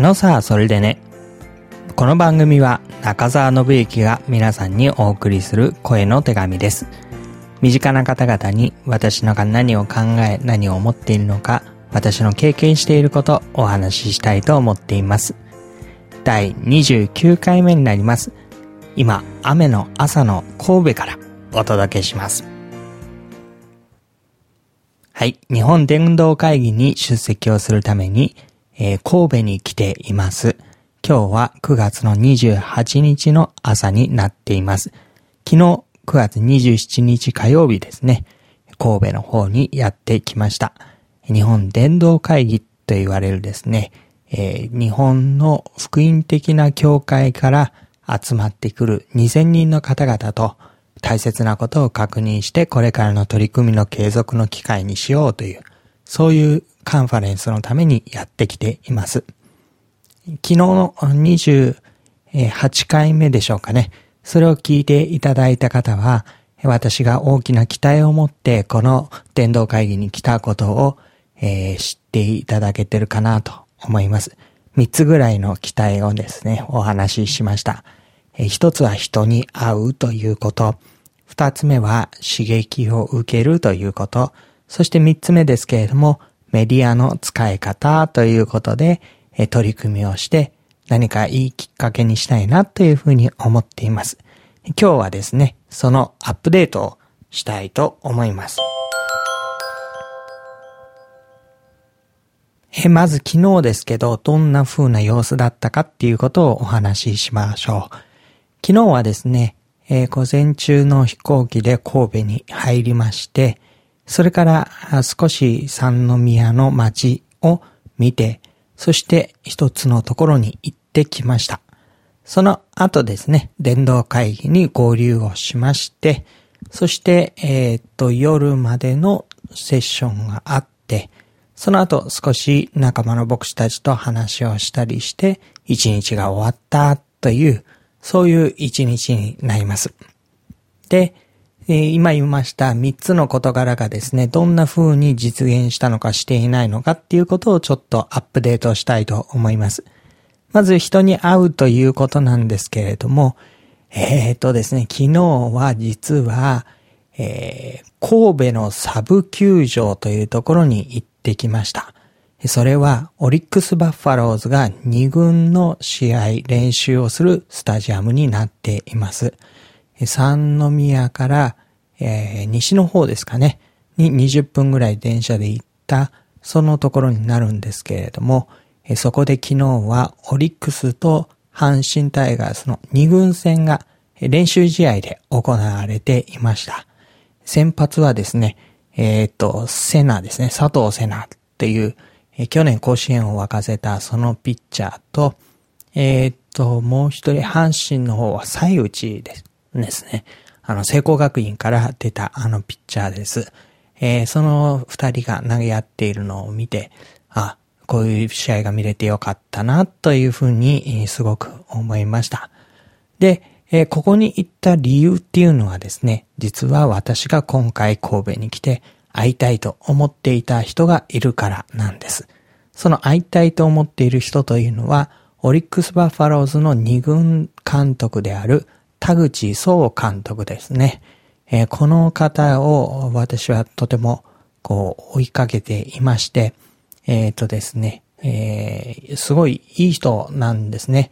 のさあそれでね。この番組は中澤信之が皆さんにお送りする声の手紙です。身近な方々に私のが何を考え何を思っているのか私の経験していることをお話ししたいと思っています。第29回目になります。今、雨の朝の神戸からお届けします。はい。日本伝道会議に出席をするために、えー、神戸に来ています。今日は9月の28日の朝になっています。昨日9月27日火曜日ですね。神戸の方にやってきました。日本伝道会議と言われるですね、えー、日本の福音的な教会から集まってくる2000人の方々と大切なことを確認してこれからの取り組みの継続の機会にしようという、そういうカンファレンスのためにやってきています。昨日の28回目でしょうかね。それを聞いていただいた方は、私が大きな期待を持ってこの伝道会議に来たことを、えー、知っていただけてるかなと思います。三つぐらいの期待をですね、お話ししました。一つは人に会うということ。二つ目は刺激を受けるということ。そして三つ目ですけれども、メディアの使い方ということで、取り組みをして何かいいきっかけにしたいなというふうに思っています。今日はですね、そのアップデートをしたいと思います。えまず昨日ですけど、どんな風な様子だったかっていうことをお話ししましょう。昨日はですね、えー、午前中の飛行機で神戸に入りまして、それから少し三宮の街を見て、そして一つのところに行ってきました。その後ですね、電動会議に合流をしまして、そして、えっ、と、夜までのセッションがあって、その後少し仲間の牧師たちと話をしたりして、一日が終わったという、そういう一日になります。で、え今言いました三つの事柄がですね、どんな風に実現したのかしていないのかっていうことをちょっとアップデートしたいと思います。まず人に会うということなんですけれども、えっ、ー、とですね、昨日は実は、えー、神戸のサブ球場というところに行ってきました。それはオリックスバッファローズが2軍の試合練習をするスタジアムになっています。三宮から、えー、西の方ですかね、に20分ぐらい電車で行ったそのところになるんですけれども、そこで昨日はオリックスと阪神タイガースの2軍戦が練習試合で行われていました。先発はですね、えっ、と、セナですね、佐藤セナっていう、え去年甲子園を沸かせたそのピッチャーと、えっ、と、もう一人、阪神の方は西内ですですね。あの、聖光学院から出たあのピッチャーです。えー、その二人が投げ合っているのを見て、あ、こういう試合が見れてよかったな、というふうに、すごく思いました。で、えー、ここに行った理由っていうのはですね、実は私が今回神戸に来て会いたいと思っていた人がいるからなんです。その会いたいと思っている人というのは、オリックスバファローズの二軍監督である田口総監督ですね。えー、この方を私はとてもこう追いかけていまして、えっ、ー、とですね、えー、すごいいい人なんですね。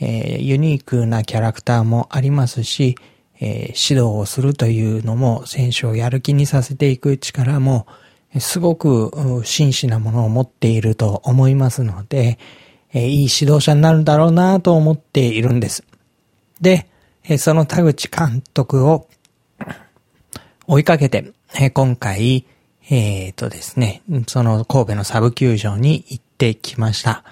えー、ユニークなキャラクターもありますし、えー、指導をするというのも選手をやる気にさせていく力もすごく真摯なものを持っていると思いますので、えー、いい指導者になるんだろうなと思っているんです。で、その田口監督を追いかけて、今回、えっ、ー、とですね、その神戸のサブ球場に行ってきました。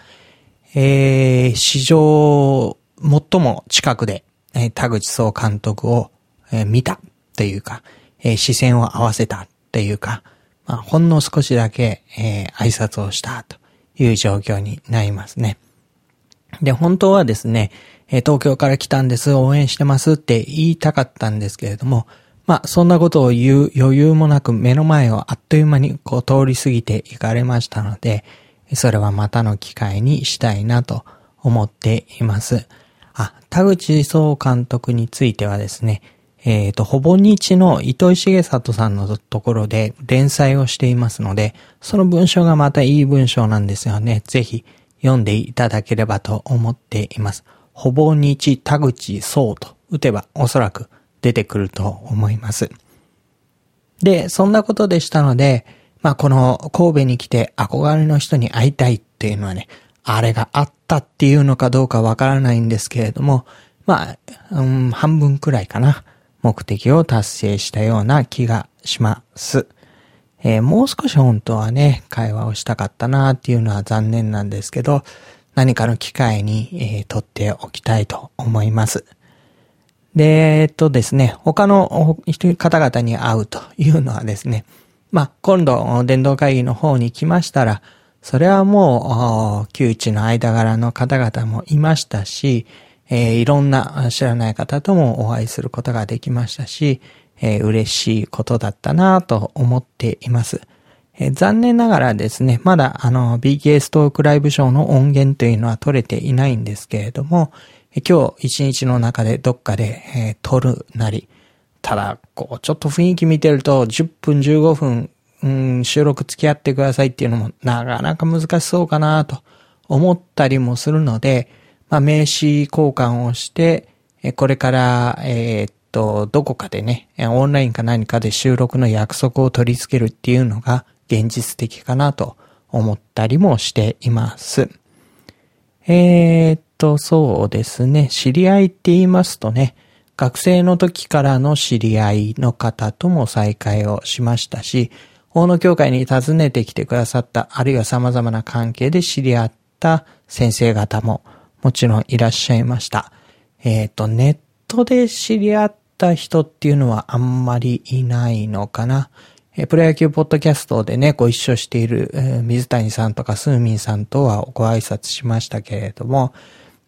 えー、史上最も近くで、田口総監督を、見たというか、視線を合わせたというか、まあ、ほんの少しだけ、えー、挨拶をしたという状況になりますね。で、本当はですね、え東京から来たんです、応援してますって言いたかったんですけれども、まあ、そんなことを言う余裕もなく目の前をあっという間にこう通り過ぎていかれましたので、それはまたの機会にしたいなと思っています。あ、田口総監督についてはですね、えっ、ー、と、ほぼ日の糸井重里さんのところで連載をしていますので、その文章がまたいい文章なんですよね。ぜひ読んでいただければと思っています。ほぼ日田口総と打てばおそらく出てくると思います。で、そんなことでしたので、まあこの神戸に来て憧れの人に会いたいっていうのはね、あれがあったっていうのかどうかわからないんですけれども、まあ、うん、半分くらいかな。目的を達成したような気がします。えー、もう少し本当はね、会話をしたかったなっていうのは残念なんですけど、何かの機会に、えー、取っておきたいと思います。で、えっとですね、他の方々に会うというのはですね、まあ、今度、電動会議の方に来ましたら、それはもう、旧知の間柄の方々もいましたし、えー、いろんな知らない方ともお会いすることができましたし、えー、嬉しいことだったなと思っています。えー、残念ながらですね、まだあの BKS トークライブショーの音源というのは取れていないんですけれども、えー、今日一日の中でどっかで、えー、撮るなり、ただ、こう、ちょっと雰囲気見てると10分15分、うん、収録付き合ってくださいっていうのもなかなか難しそうかなと思ったりもするので、まあ、名刺交換をして、これから、えー、どこかでね、オンラインか何かで収録の約束を取り付けるっていうのが現実的かなと思ったりもしています。えー、っと、そうですね。知り合いって言いますとね、学生の時からの知り合いの方とも再会をしましたし、大野教会に訪ねてきてくださった、あるいは様々な関係で知り合った先生方ももちろんいらっしゃいました。えっ、ー、と、ネットで知り合った人っていうのはあんまりいないのかな。え、プロ野球ポッドキャストでね、ご一緒している、え、水谷さんとかスーミンさんとはご挨拶しましたけれども、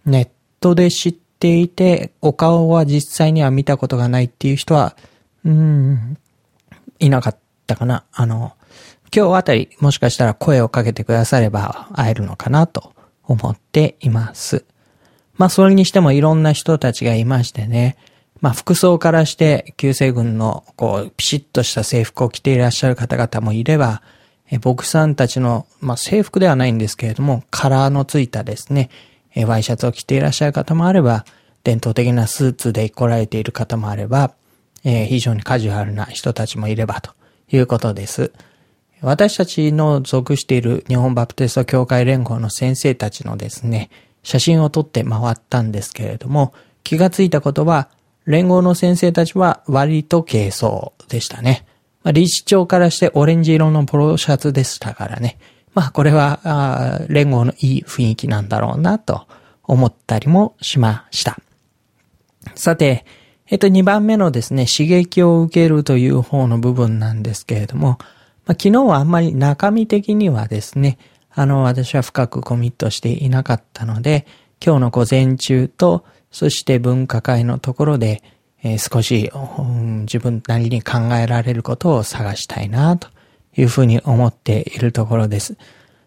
ネットで知っていて、お顔は実際には見たことがないっていう人は、うん、いなかったかな。あの、今日あたりもしかしたら声をかけてくだされば会えるのかなと思っています。まあ、それにしてもいろんな人たちがいましてね。まあ、服装からして、旧西軍の、こう、ピシッとした制服を着ていらっしゃる方々もいれば、え僕さんたちの、まあ、制服ではないんですけれども、カラーのついたですね、えワイシャツを着ていらっしゃる方もあれば、伝統的なスーツで来られている方もあれば、えー、非常にカジュアルな人たちもいればということです。私たちの属している日本バプテスト協会連合の先生たちのですね、写真を撮って回ったんですけれども、気がついたことは、連合の先生たちは割と軽装でしたね。まあ、理事長からしてオレンジ色のポロシャツでしたからね。まあこれは連合のいい雰囲気なんだろうなと思ったりもしました。さて、えっと2番目のですね、刺激を受けるという方の部分なんですけれども、まあ、昨日はあんまり中身的にはですね、あの、私は深くコミットしていなかったので、今日の午前中と、そして分科会のところで、えー、少し、うん、自分なりに考えられることを探したいな、というふうに思っているところです。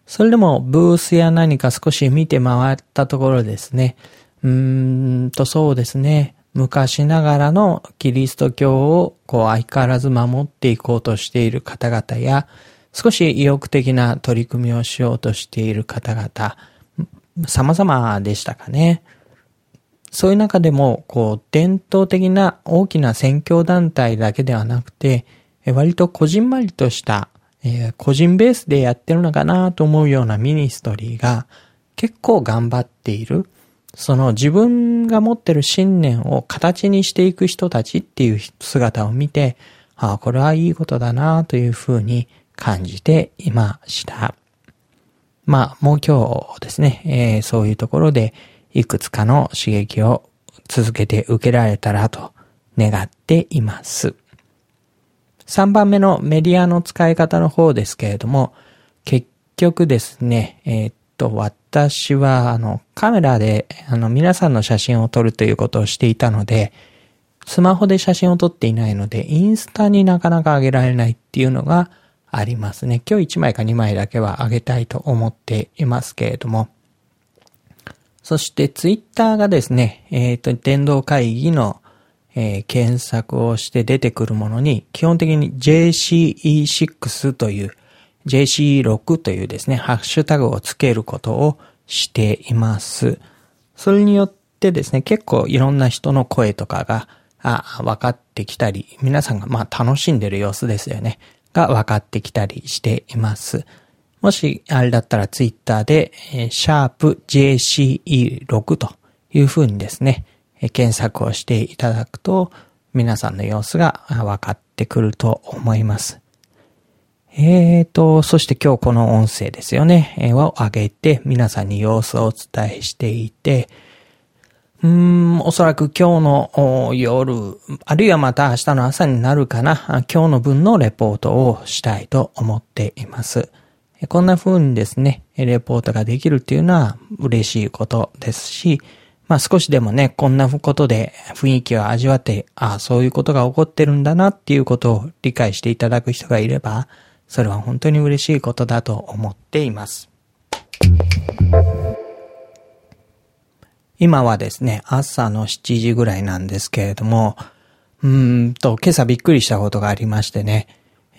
それでも、ブースや何か少し見て回ったところですね。うーんと、そうですね。昔ながらのキリスト教をこう相変わらず守っていこうとしている方々や、少し意欲的な取り組みをしようとしている方々、様々でしたかね。そういう中でも、こう、伝統的な大きな宣教団体だけではなくて、割とこじんまりとした、えー、個人ベースでやってるのかなと思うようなミニストリーが結構頑張っている。その自分が持ってる信念を形にしていく人たちっていう姿を見て、ああ、これはいいことだなというふうに感じていました。まあ、もう今日ですね、えー、そういうところでいくつかの刺激を続けて受けられたらと願っています。3番目のメディアの使い方の方ですけれども、結局ですね、えー、っと、私は、あの、カメラで、あの、皆さんの写真を撮るということをしていたので、スマホで写真を撮っていないので、インスタになかなか上げられないっていうのがありますね。今日1枚か2枚だけはあげたいと思っていますけれども。そしてツイッターがですね、えっ、ー、と、電動会議の、えー、検索をして出てくるものに、基本的に JCE6 という、JCE6 というですね、ハッシュタグをつけることをしています。それによってですね、結構いろんな人の声とかが、あ、分かってきたり、皆さんがまあ楽しんでる様子ですよね。が分かってきたりしています。もし、あれだったらツイッターで、えー、シャープ JCE6 という風にですね、え、検索をしていただくと、皆さんの様子が分かってくると思います。えーと、そして今日この音声ですよね、え、を上げて皆さんに様子をお伝えしていて、うーん、おそらく今日の夜、あるいはまた明日の朝になるかな、今日の分のレポートをしたいと思っています。こんな風にですね、レポートができるっていうのは嬉しいことですし、まあ少しでもね、こんなことで雰囲気を味わって、ああ、そういうことが起こってるんだなっていうことを理解していただく人がいれば、それは本当に嬉しいことだと思っています。今はですね、朝の7時ぐらいなんですけれども、うーんと、今朝びっくりしたことがありましてね、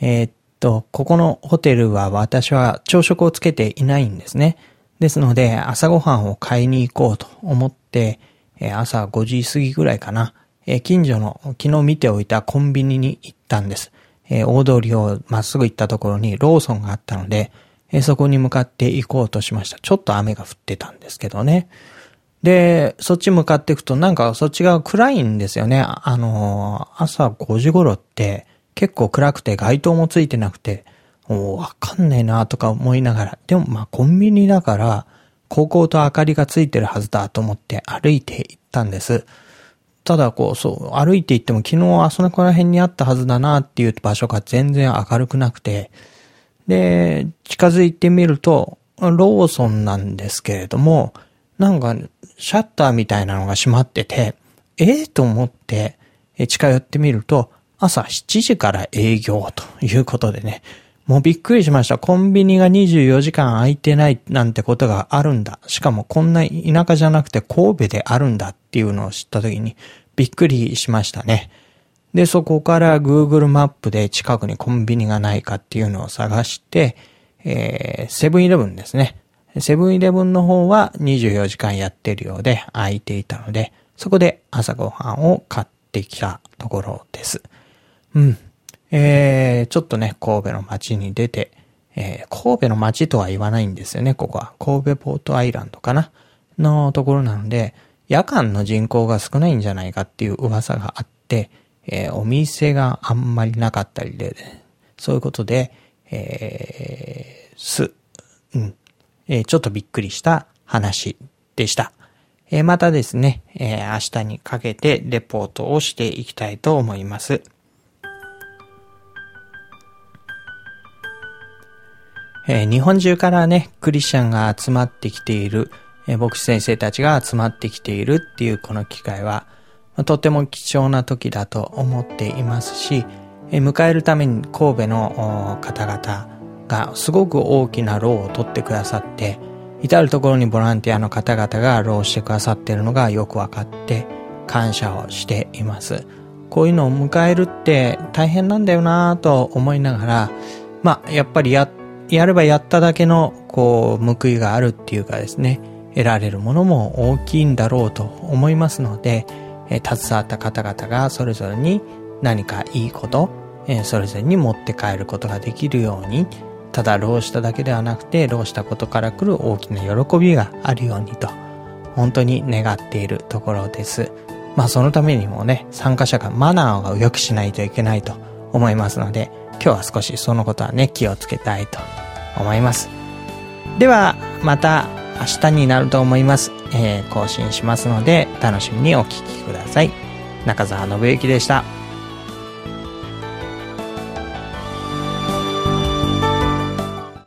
えー、と、ここのホテルは私は朝食をつけていないんですね。ですので、朝ごはんを買いに行こうと思って、え朝5時過ぎぐらいかな、え近所の昨日見ておいたコンビニに行ったんです。え大通りをまっすぐ行ったところにローソンがあったので、えそこに向かって行こうとしました。ちょっと雨が降ってたんですけどね。で、そっち向かっていくとなんかそっち側暗いんですよね。あの朝5時頃って、結構暗くて街灯もついてなくて、おわかんねえなとか思いながら、でもまあコンビニだから、高校と明かりがついてるはずだと思って歩いて行ったんです。ただこう、そう、歩いて行っても昨日あそこら辺にあったはずだなっていう場所が全然明るくなくて、で、近づいてみると、ローソンなんですけれども、なんか、シャッターみたいなのが閉まってて、ええー、と思って、近寄ってみると、朝7時から営業ということでね、もうびっくりしました。コンビニが24時間空いてないなんてことがあるんだ。しかもこんな田舎じゃなくて神戸であるんだっていうのを知った時にびっくりしましたね。で、そこから Google マップで近くにコンビニがないかっていうのを探して、えー、セブンイレブンですね。セブンイレブンの方は24時間やってるようで空いていたので、そこで朝ごはんを買ってきたところです。うん。えー、ちょっとね、神戸の街に出て、えー、神戸の街とは言わないんですよね、ここは。神戸ポートアイランドかな？のところなので、夜間の人口が少ないんじゃないかっていう噂があって、えー、お店があんまりなかったりで、そういうことで、えー、す、うん、えー、ちょっとびっくりした話でした。えー、またですね、えー、明日にかけてレポートをしていきたいと思います。えー、日本中からね、クリスチャンが集まってきている、えー、牧師先生たちが集まってきているっていうこの機会は、とても貴重な時だと思っていますし、えー、迎えるために神戸の方々がすごく大きな労を取ってくださって、至るところにボランティアの方々が労してくださっているのがよくわかって感謝をしています。こういうのを迎えるって大変なんだよなぁと思いながら、まあ、やっぱりやっやればやっただけの、こう、報いがあるっていうかですね、得られるものも大きいんだろうと思いますので、えー、携わった方々がそれぞれに何かいいこと、えー、それぞれに持って帰ることができるように、ただ労しただけではなくて、労したことから来る大きな喜びがあるようにと、本当に願っているところです。まあそのためにもね、参加者がマナーを良くしないといけないと思いますので、今日は少しそのことはね、気をつけたいと思います。では、また明日になると思います。えー、更新しますので、楽しみにお聴きください。中澤信之でした。